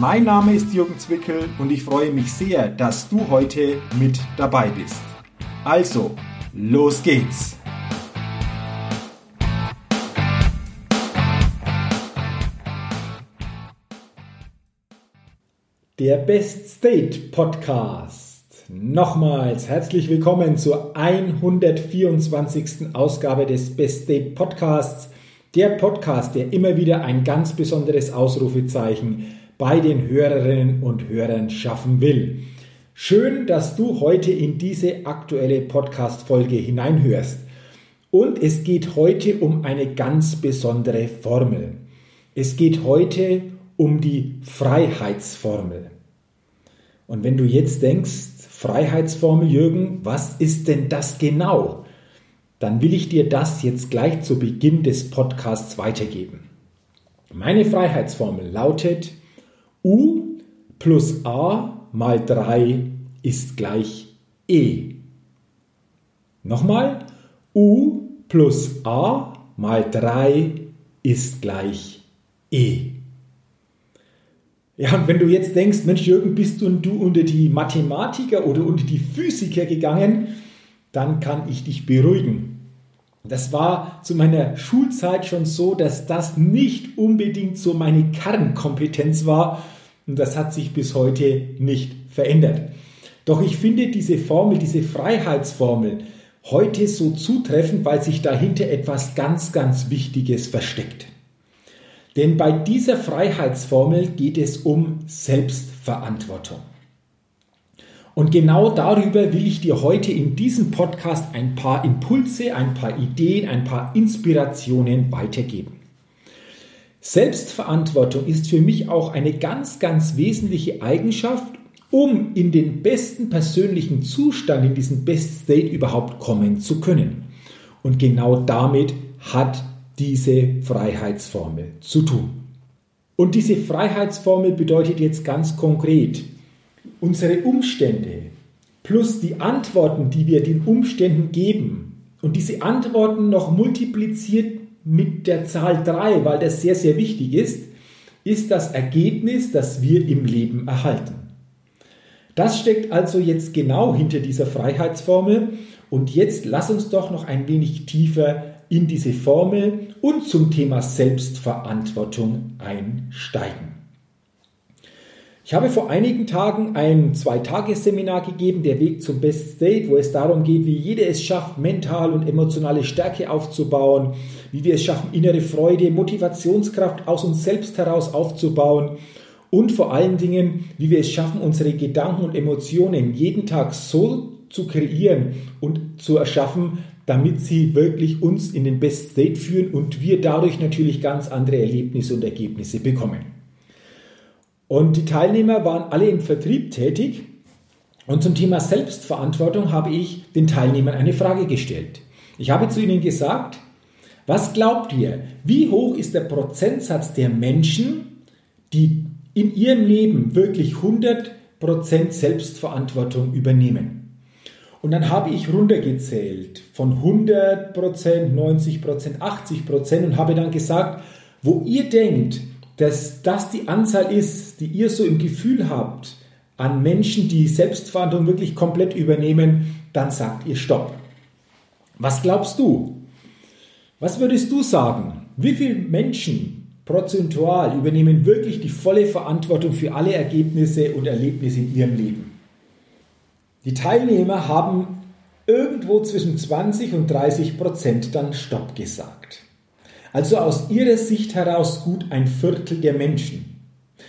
Mein Name ist Jürgen Zwickel und ich freue mich sehr, dass du heute mit dabei bist. Also, los geht's! Der Best State Podcast. Nochmals herzlich willkommen zur 124. Ausgabe des Best State Podcasts. Der Podcast, der immer wieder ein ganz besonderes Ausrufezeichen bei den Hörerinnen und Hörern schaffen will. Schön, dass du heute in diese aktuelle Podcast-Folge hineinhörst. Und es geht heute um eine ganz besondere Formel. Es geht heute um die Freiheitsformel. Und wenn du jetzt denkst, Freiheitsformel, Jürgen, was ist denn das genau? Dann will ich dir das jetzt gleich zu Beginn des Podcasts weitergeben. Meine Freiheitsformel lautet, U plus A mal 3 ist gleich E. Nochmal, U plus A mal 3 ist gleich E. Ja, und wenn du jetzt denkst, Mensch Jürgen, bist du, du unter die Mathematiker oder unter die Physiker gegangen, dann kann ich dich beruhigen. Das war zu meiner Schulzeit schon so, dass das nicht unbedingt so meine Kernkompetenz war und das hat sich bis heute nicht verändert. Doch ich finde diese Formel, diese Freiheitsformel heute so zutreffend, weil sich dahinter etwas ganz, ganz Wichtiges versteckt. Denn bei dieser Freiheitsformel geht es um Selbstverantwortung. Und genau darüber will ich dir heute in diesem Podcast ein paar Impulse, ein paar Ideen, ein paar Inspirationen weitergeben. Selbstverantwortung ist für mich auch eine ganz, ganz wesentliche Eigenschaft, um in den besten persönlichen Zustand, in diesen Best State überhaupt kommen zu können. Und genau damit hat diese Freiheitsformel zu tun. Und diese Freiheitsformel bedeutet jetzt ganz konkret, unsere Umstände plus die Antworten, die wir den Umständen geben und diese Antworten noch multipliziert mit der Zahl 3, weil das sehr, sehr wichtig ist, ist das Ergebnis, das wir im Leben erhalten. Das steckt also jetzt genau hinter dieser Freiheitsformel und jetzt lass uns doch noch ein wenig tiefer in diese Formel und zum Thema Selbstverantwortung einsteigen. Ich habe vor einigen Tagen ein Zweitagesseminar gegeben, der Weg zum Best State, wo es darum geht, wie jeder es schafft, mental und emotionale Stärke aufzubauen, wie wir es schaffen, innere Freude, Motivationskraft aus uns selbst heraus aufzubauen und vor allen Dingen, wie wir es schaffen, unsere Gedanken und Emotionen jeden Tag so zu kreieren und zu erschaffen, damit sie wirklich uns in den Best State führen und wir dadurch natürlich ganz andere Erlebnisse und Ergebnisse bekommen. Und die Teilnehmer waren alle im Vertrieb tätig. Und zum Thema Selbstverantwortung habe ich den Teilnehmern eine Frage gestellt. Ich habe zu ihnen gesagt, was glaubt ihr, wie hoch ist der Prozentsatz der Menschen, die in ihrem Leben wirklich 100% Selbstverantwortung übernehmen? Und dann habe ich runtergezählt von 100%, 90%, 80% und habe dann gesagt, wo ihr denkt, dass das die Anzahl ist, die ihr so im Gefühl habt an Menschen, die Selbstverantwortung wirklich komplett übernehmen, dann sagt ihr Stopp. Was glaubst du? Was würdest du sagen? Wie viele Menschen prozentual übernehmen wirklich die volle Verantwortung für alle Ergebnisse und Erlebnisse in ihrem Leben? Die Teilnehmer haben irgendwo zwischen 20 und 30 Prozent dann Stopp gesagt. Also aus ihrer Sicht heraus gut ein Viertel der Menschen.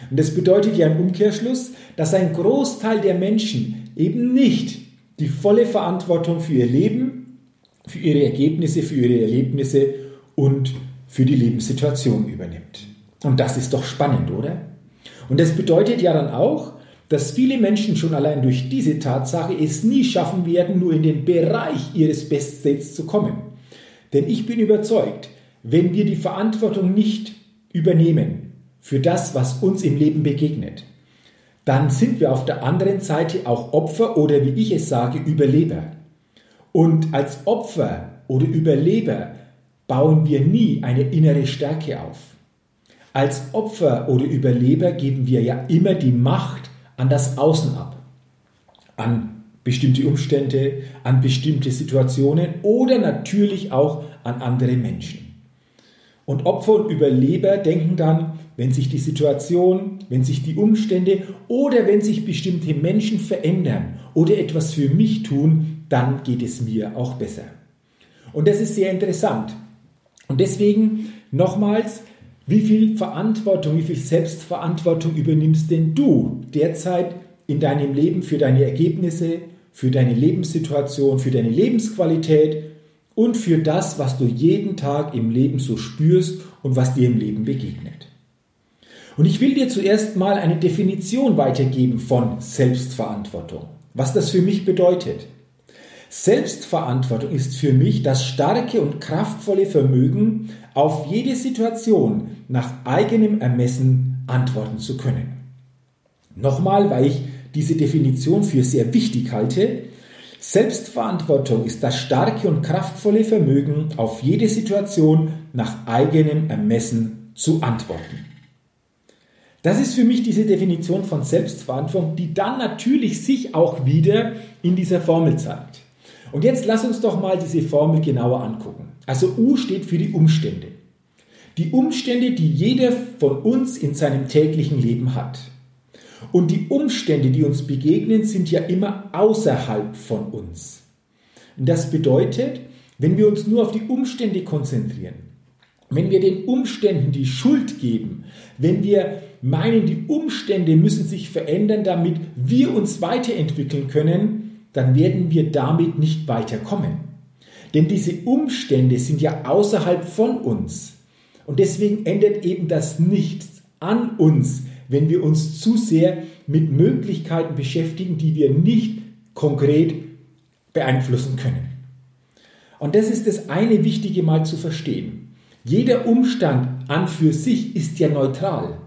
Und das bedeutet ja im Umkehrschluss, dass ein Großteil der Menschen eben nicht die volle Verantwortung für ihr Leben, für ihre Ergebnisse, für ihre Erlebnisse und für die Lebenssituation übernimmt. Und das ist doch spannend, oder? Und das bedeutet ja dann auch, dass viele Menschen schon allein durch diese Tatsache es nie schaffen werden, nur in den Bereich ihres Beststates zu kommen. Denn ich bin überzeugt, wenn wir die Verantwortung nicht übernehmen für das, was uns im Leben begegnet, dann sind wir auf der anderen Seite auch Opfer oder wie ich es sage, Überleber. Und als Opfer oder Überleber bauen wir nie eine innere Stärke auf. Als Opfer oder Überleber geben wir ja immer die Macht an das Außen ab. An bestimmte Umstände, an bestimmte Situationen oder natürlich auch an andere Menschen. Und Opfer und Überleber denken dann, wenn sich die Situation, wenn sich die Umstände oder wenn sich bestimmte Menschen verändern oder etwas für mich tun, dann geht es mir auch besser. Und das ist sehr interessant. Und deswegen nochmals, wie viel Verantwortung, wie viel Selbstverantwortung übernimmst denn du derzeit in deinem Leben für deine Ergebnisse, für deine Lebenssituation, für deine Lebensqualität und für das, was du jeden Tag im Leben so spürst und was dir im Leben begegnet. Und ich will dir zuerst mal eine Definition weitergeben von Selbstverantwortung, was das für mich bedeutet. Selbstverantwortung ist für mich das starke und kraftvolle Vermögen, auf jede Situation nach eigenem Ermessen antworten zu können. Nochmal, weil ich diese Definition für sehr wichtig halte, Selbstverantwortung ist das starke und kraftvolle Vermögen, auf jede Situation nach eigenem Ermessen zu antworten. Das ist für mich diese Definition von Selbstverantwortung, die dann natürlich sich auch wieder in dieser Formel zeigt. Und jetzt lass uns doch mal diese Formel genauer angucken. Also U steht für die Umstände. Die Umstände, die jeder von uns in seinem täglichen Leben hat. Und die Umstände, die uns begegnen, sind ja immer außerhalb von uns. Und das bedeutet, wenn wir uns nur auf die Umstände konzentrieren, wenn wir den Umständen die Schuld geben, wenn wir meinen, die Umstände müssen sich verändern, damit wir uns weiterentwickeln können, dann werden wir damit nicht weiterkommen. Denn diese Umstände sind ja außerhalb von uns. Und deswegen ändert eben das nichts an uns, wenn wir uns zu sehr mit Möglichkeiten beschäftigen, die wir nicht konkret beeinflussen können. Und das ist das eine Wichtige mal zu verstehen. Jeder Umstand an für sich ist ja neutral.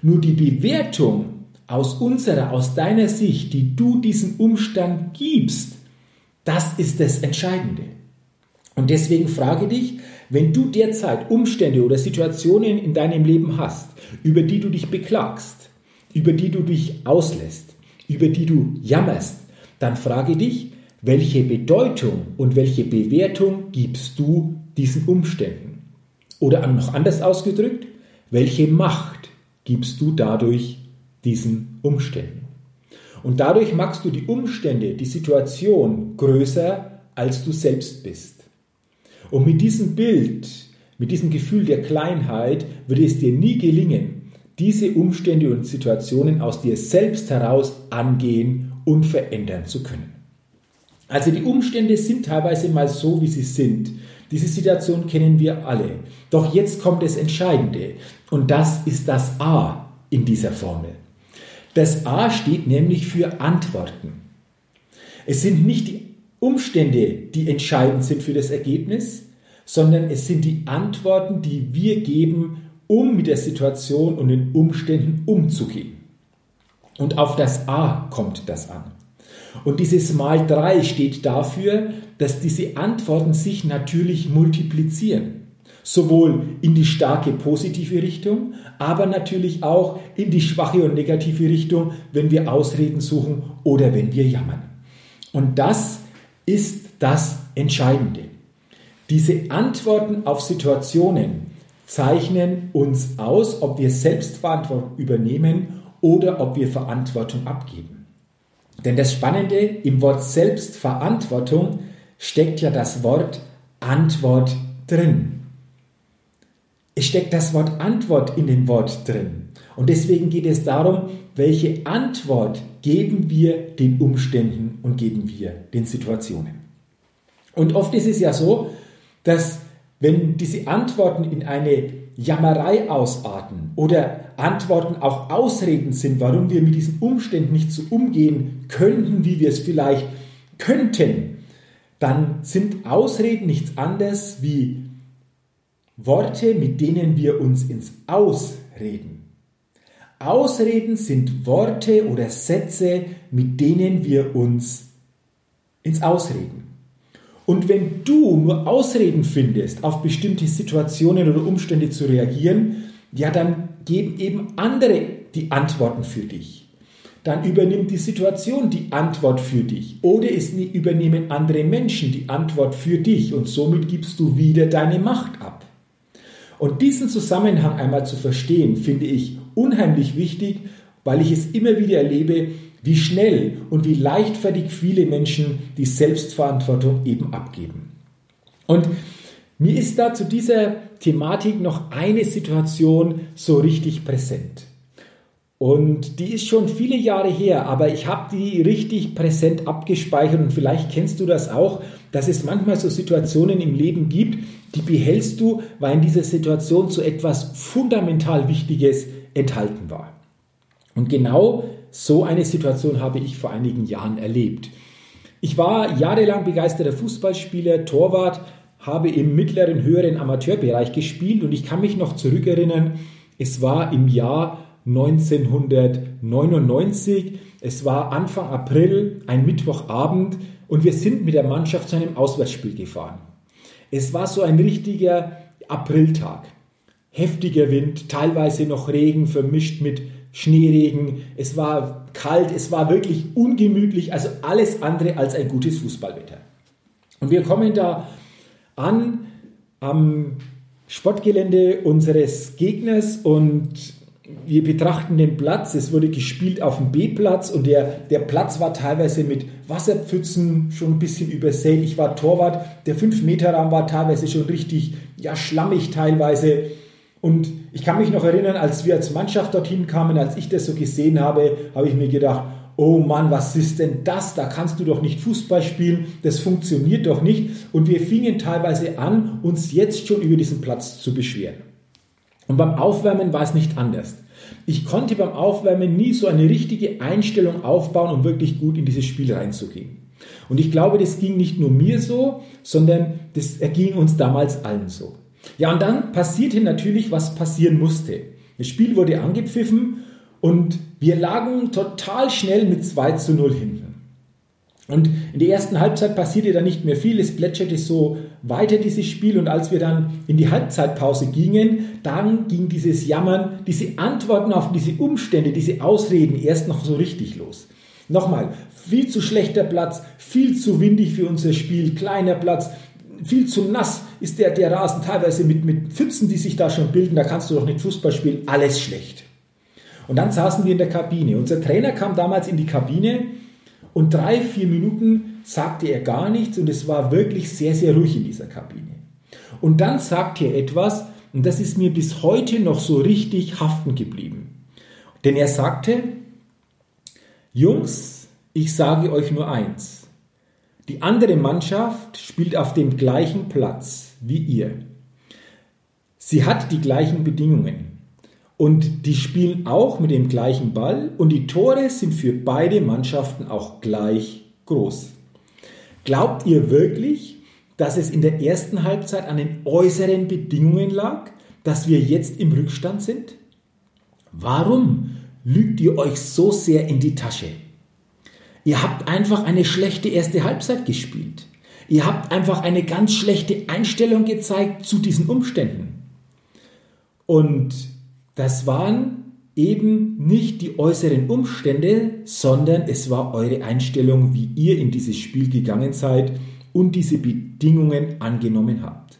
Nur die Bewertung aus unserer, aus deiner Sicht, die du diesem Umstand gibst, das ist das Entscheidende. Und deswegen frage dich, wenn du derzeit Umstände oder Situationen in deinem Leben hast, über die du dich beklagst, über die du dich auslässt, über die du jammerst, dann frage dich, welche Bedeutung und welche Bewertung gibst du diesen Umständen? Oder noch anders ausgedrückt, welche Macht gibst du dadurch diesen Umständen? Und dadurch machst du die Umstände, die Situation größer, als du selbst bist. Und mit diesem Bild, mit diesem Gefühl der Kleinheit würde es dir nie gelingen, diese Umstände und Situationen aus dir selbst heraus angehen und verändern zu können. Also die Umstände sind teilweise mal so, wie sie sind. Diese Situation kennen wir alle. Doch jetzt kommt das Entscheidende und das ist das A in dieser Formel. Das A steht nämlich für Antworten. Es sind nicht die Umstände, die entscheidend sind für das Ergebnis, sondern es sind die Antworten, die wir geben um mit der Situation und den Umständen umzugehen. Und auf das A kommt das an. Und dieses Mal 3 steht dafür, dass diese Antworten sich natürlich multiplizieren. Sowohl in die starke positive Richtung, aber natürlich auch in die schwache und negative Richtung, wenn wir Ausreden suchen oder wenn wir jammern. Und das ist das Entscheidende. Diese Antworten auf Situationen, zeichnen uns aus, ob wir Selbstverantwortung übernehmen oder ob wir Verantwortung abgeben. Denn das Spannende im Wort Selbstverantwortung steckt ja das Wort Antwort drin. Es steckt das Wort Antwort in dem Wort drin. Und deswegen geht es darum, welche Antwort geben wir den Umständen und geben wir den Situationen. Und oft ist es ja so, dass wenn diese Antworten in eine Jammerei ausarten oder Antworten auch Ausreden sind, warum wir mit diesen Umständen nicht so umgehen könnten, wie wir es vielleicht könnten, dann sind Ausreden nichts anderes wie Worte, mit denen wir uns ins Ausreden. Ausreden sind Worte oder Sätze, mit denen wir uns ins Ausreden. Und wenn du nur Ausreden findest, auf bestimmte Situationen oder Umstände zu reagieren, ja, dann geben eben andere die Antworten für dich. Dann übernimmt die Situation die Antwort für dich. Oder es übernehmen andere Menschen die Antwort für dich und somit gibst du wieder deine Macht ab. Und diesen Zusammenhang einmal zu verstehen, finde ich unheimlich wichtig, weil ich es immer wieder erlebe, wie schnell und wie leichtfertig viele Menschen die Selbstverantwortung eben abgeben. Und mir ist da zu dieser Thematik noch eine Situation so richtig präsent. Und die ist schon viele Jahre her, aber ich habe die richtig präsent abgespeichert und vielleicht kennst du das auch, dass es manchmal so Situationen im Leben gibt, die behältst du, weil in dieser Situation so etwas fundamental Wichtiges enthalten war. Und genau so eine Situation habe ich vor einigen Jahren erlebt. Ich war jahrelang begeisterter Fußballspieler, Torwart, habe im mittleren, höheren Amateurbereich gespielt und ich kann mich noch zurückerinnern, es war im Jahr 1999, es war Anfang April, ein Mittwochabend und wir sind mit der Mannschaft zu einem Auswärtsspiel gefahren. Es war so ein richtiger Apriltag. Heftiger Wind, teilweise noch Regen vermischt mit Schneeregen, es war kalt, es war wirklich ungemütlich, also alles andere als ein gutes Fußballwetter. Und wir kommen da an am Sportgelände unseres Gegners und wir betrachten den Platz. Es wurde gespielt auf dem B-Platz und der, der Platz war teilweise mit Wasserpfützen schon ein bisschen übersät. Ich war Torwart. Der 5-Meter-Raum war teilweise schon richtig ja, schlammig teilweise. Und ich kann mich noch erinnern, als wir als Mannschaft dorthin kamen, als ich das so gesehen habe, habe ich mir gedacht, oh Mann, was ist denn das? Da kannst du doch nicht Fußball spielen, das funktioniert doch nicht. Und wir fingen teilweise an, uns jetzt schon über diesen Platz zu beschweren. Und beim Aufwärmen war es nicht anders. Ich konnte beim Aufwärmen nie so eine richtige Einstellung aufbauen, um wirklich gut in dieses Spiel reinzugehen. Und ich glaube, das ging nicht nur mir so, sondern das erging uns damals allen so. Ja, und dann passierte natürlich, was passieren musste. Das Spiel wurde angepfiffen und wir lagen total schnell mit 2 zu 0 hinten. Und in der ersten Halbzeit passierte dann nicht mehr viel, es plätscherte so weiter dieses Spiel und als wir dann in die Halbzeitpause gingen, dann ging dieses Jammern, diese Antworten auf diese Umstände, diese Ausreden erst noch so richtig los. Nochmal, viel zu schlechter Platz, viel zu windig für unser Spiel, kleiner Platz, viel zu nass ist der, der Rasen teilweise mit, mit Pfützen, die sich da schon bilden, da kannst du doch nicht Fußball spielen, alles schlecht. Und dann saßen wir in der Kabine. Unser Trainer kam damals in die Kabine und drei, vier Minuten sagte er gar nichts und es war wirklich sehr, sehr ruhig in dieser Kabine. Und dann sagte er etwas, und das ist mir bis heute noch so richtig haften geblieben. Denn er sagte, Jungs, ich sage euch nur eins. Die andere Mannschaft spielt auf dem gleichen Platz wie ihr. Sie hat die gleichen Bedingungen. Und die spielen auch mit dem gleichen Ball und die Tore sind für beide Mannschaften auch gleich groß. Glaubt ihr wirklich, dass es in der ersten Halbzeit an den äußeren Bedingungen lag, dass wir jetzt im Rückstand sind? Warum lügt ihr euch so sehr in die Tasche? Ihr habt einfach eine schlechte erste Halbzeit gespielt. Ihr habt einfach eine ganz schlechte Einstellung gezeigt zu diesen Umständen. Und das waren eben nicht die äußeren Umstände, sondern es war eure Einstellung, wie ihr in dieses Spiel gegangen seid und diese Bedingungen angenommen habt.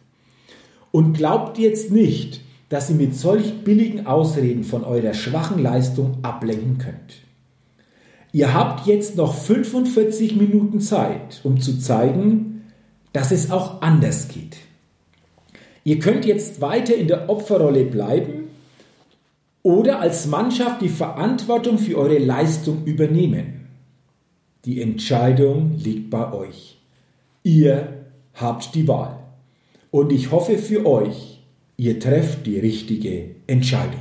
Und glaubt jetzt nicht, dass ihr mit solch billigen Ausreden von eurer schwachen Leistung ablenken könnt. Ihr habt jetzt noch 45 Minuten Zeit, um zu zeigen, dass es auch anders geht. Ihr könnt jetzt weiter in der Opferrolle bleiben oder als Mannschaft die Verantwortung für eure Leistung übernehmen. Die Entscheidung liegt bei euch. Ihr habt die Wahl. Und ich hoffe für euch, ihr trefft die richtige Entscheidung.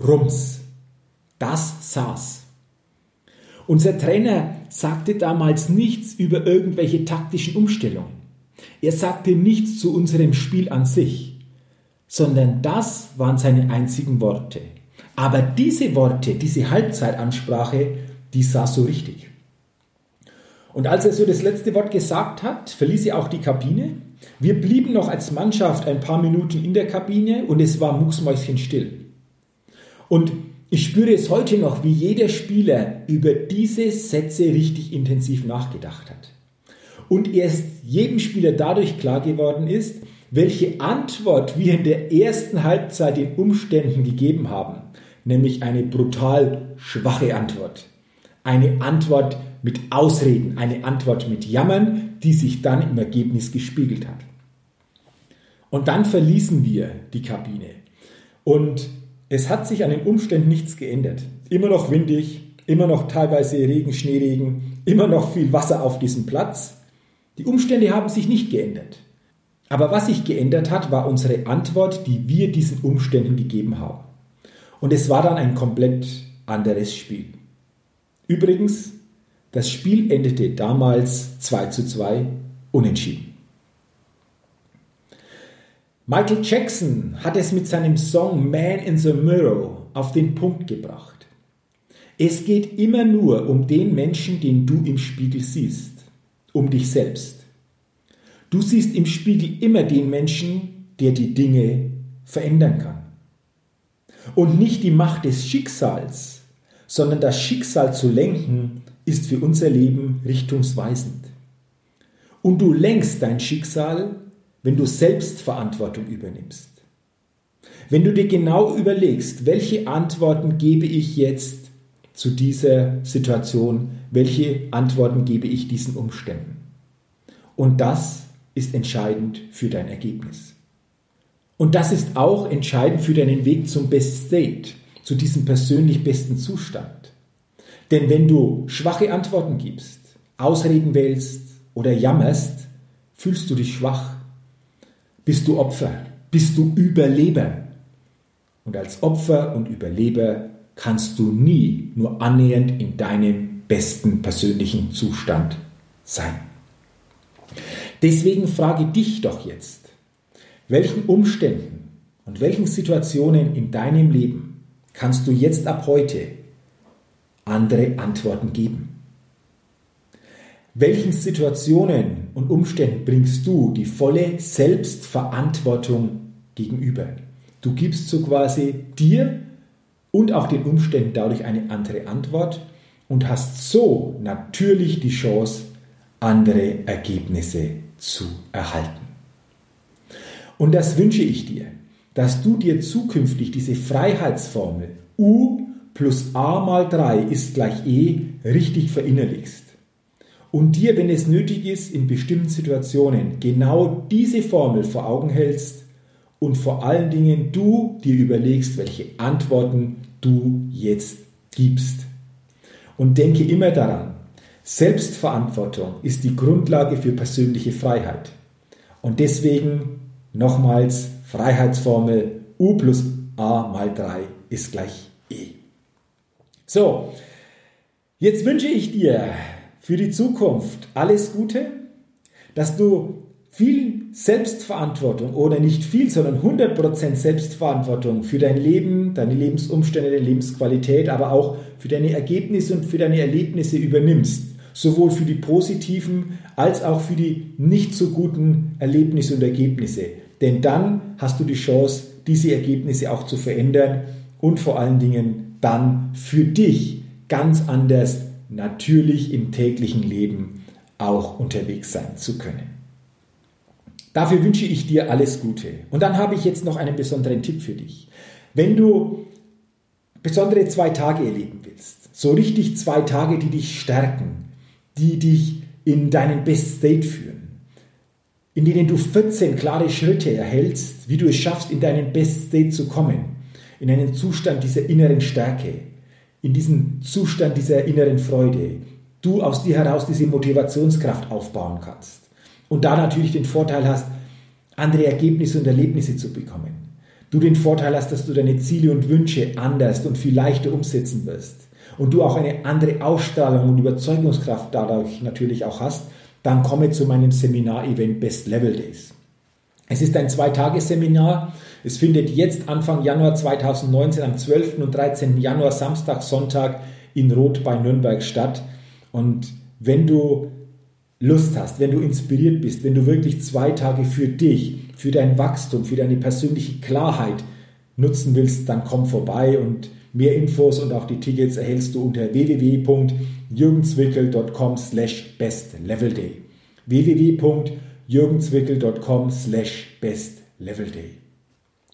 Rums, das saß. Unser Trainer sagte damals nichts über irgendwelche taktischen Umstellungen. Er sagte nichts zu unserem Spiel an sich, sondern das waren seine einzigen Worte. Aber diese Worte, diese Halbzeitansprache, die saß so richtig. Und als er so das letzte Wort gesagt hat, verließ er auch die Kabine. Wir blieben noch als Mannschaft ein paar Minuten in der Kabine und es war mucksmäuschenstill. Und ich spüre es heute noch, wie jeder Spieler über diese Sätze richtig intensiv nachgedacht hat. Und erst jedem Spieler dadurch klar geworden ist, welche Antwort wir in der ersten Halbzeit den Umständen gegeben haben, nämlich eine brutal schwache Antwort. Eine Antwort mit Ausreden, eine Antwort mit Jammern, die sich dann im Ergebnis gespiegelt hat. Und dann verließen wir die Kabine. Und es hat sich an den Umständen nichts geändert. Immer noch windig, immer noch teilweise Regen, Schneeregen, immer noch viel Wasser auf diesem Platz. Die Umstände haben sich nicht geändert. Aber was sich geändert hat, war unsere Antwort, die wir diesen Umständen gegeben haben. Und es war dann ein komplett anderes Spiel. Übrigens, das Spiel endete damals 2 zu 2 unentschieden. Michael Jackson hat es mit seinem Song Man in the Mirror auf den Punkt gebracht. Es geht immer nur um den Menschen, den du im Spiegel siehst, um dich selbst. Du siehst im Spiegel immer den Menschen, der die Dinge verändern kann. Und nicht die Macht des Schicksals, sondern das Schicksal zu lenken ist für unser Leben richtungsweisend. Und du lenkst dein Schicksal, wenn du Selbstverantwortung übernimmst. Wenn du dir genau überlegst, welche Antworten gebe ich jetzt zu dieser Situation, welche Antworten gebe ich diesen Umständen. Und das ist entscheidend für dein Ergebnis. Und das ist auch entscheidend für deinen Weg zum Best State, zu diesem persönlich besten Zustand. Denn wenn du schwache Antworten gibst, Ausreden wählst oder jammerst, fühlst du dich schwach. Bist du Opfer, bist du Überleber. Und als Opfer und Überleber kannst du nie nur annähernd in deinem besten persönlichen Zustand sein. Deswegen frage dich doch jetzt, welchen Umständen und welchen Situationen in deinem Leben kannst du jetzt ab heute andere Antworten geben? Welchen Situationen und Umständen bringst du die volle Selbstverantwortung gegenüber? Du gibst so quasi dir und auch den Umständen dadurch eine andere Antwort und hast so natürlich die Chance, andere Ergebnisse zu erhalten. Und das wünsche ich dir, dass du dir zukünftig diese Freiheitsformel U plus a mal 3 ist gleich e richtig verinnerlichst. Und dir, wenn es nötig ist, in bestimmten Situationen genau diese Formel vor Augen hältst und vor allen Dingen du dir überlegst, welche Antworten du jetzt gibst. Und denke immer daran, Selbstverantwortung ist die Grundlage für persönliche Freiheit. Und deswegen nochmals Freiheitsformel U plus A mal 3 ist gleich E. So, jetzt wünsche ich dir für die Zukunft alles Gute, dass du viel Selbstverantwortung oder nicht viel, sondern 100% Selbstverantwortung für dein Leben, deine Lebensumstände, deine Lebensqualität, aber auch für deine Ergebnisse und für deine Erlebnisse übernimmst. Sowohl für die positiven als auch für die nicht so guten Erlebnisse und Ergebnisse. Denn dann hast du die Chance, diese Ergebnisse auch zu verändern und vor allen Dingen dann für dich ganz anders natürlich im täglichen Leben auch unterwegs sein zu können. Dafür wünsche ich dir alles Gute. Und dann habe ich jetzt noch einen besonderen Tipp für dich. Wenn du besondere zwei Tage erleben willst, so richtig zwei Tage, die dich stärken, die dich in deinen Best State führen, in denen du 14 klare Schritte erhältst, wie du es schaffst, in deinen Best State zu kommen, in einen Zustand dieser inneren Stärke, in diesen Zustand dieser inneren Freude, du aus dir heraus diese Motivationskraft aufbauen kannst. Und da natürlich den Vorteil hast, andere Ergebnisse und Erlebnisse zu bekommen. Du den Vorteil hast, dass du deine Ziele und Wünsche anders und viel leichter umsetzen wirst. Und du auch eine andere Ausstrahlung und Überzeugungskraft dadurch natürlich auch hast, dann komme zu meinem Seminar-Event Best Level Days. Es ist ein Zweitagesseminar. Es findet jetzt Anfang Januar 2019 am 12. und 13. Januar Samstag, Sonntag in Rot bei Nürnberg statt. Und wenn du Lust hast, wenn du inspiriert bist, wenn du wirklich zwei Tage für dich, für dein Wachstum, für deine persönliche Klarheit nutzen willst, dann komm vorbei und mehr Infos und auch die Tickets erhältst du unter www.jürgenzwickel.com slash bestlevelday www.jürgenzwickel.com slash bestlevelday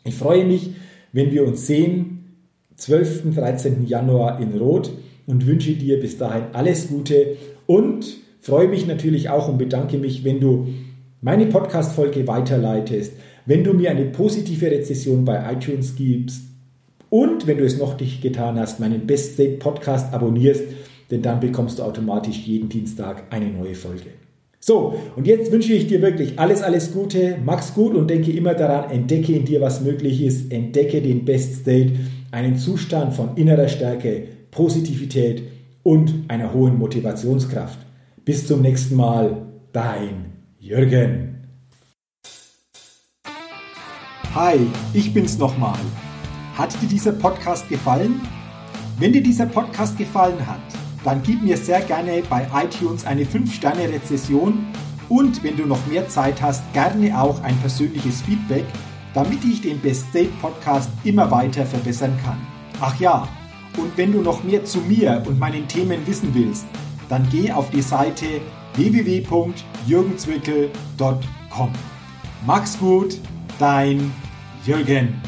Ich freue mich, wenn wir uns sehen, 12. und 13. Januar in Rot und wünsche dir bis dahin alles Gute und freue mich natürlich auch und bedanke mich, wenn du meine Podcast-Folge weiterleitest, wenn du mir eine positive Rezession bei iTunes gibst und wenn du es noch nicht getan hast, meinen Best State Podcast abonnierst, denn dann bekommst du automatisch jeden Dienstag eine neue Folge. So, und jetzt wünsche ich dir wirklich alles, alles Gute, mach's gut und denke immer daran, entdecke in dir, was möglich ist, entdecke den Best State, einen Zustand von innerer Stärke, Positivität und einer hohen Motivationskraft. Bis zum nächsten Mal, dein Jürgen. Hi, ich bin's nochmal. Hat dir dieser Podcast gefallen? Wenn dir dieser Podcast gefallen hat, dann gib mir sehr gerne bei iTunes eine 5-Sterne-Rezession und wenn du noch mehr Zeit hast, gerne auch ein persönliches Feedback, damit ich den Best State Podcast immer weiter verbessern kann. Ach ja, und wenn du noch mehr zu mir und meinen Themen wissen willst, dann geh auf die Seite www.jürgenzwickel.com. Mach's gut, dein Jürgen.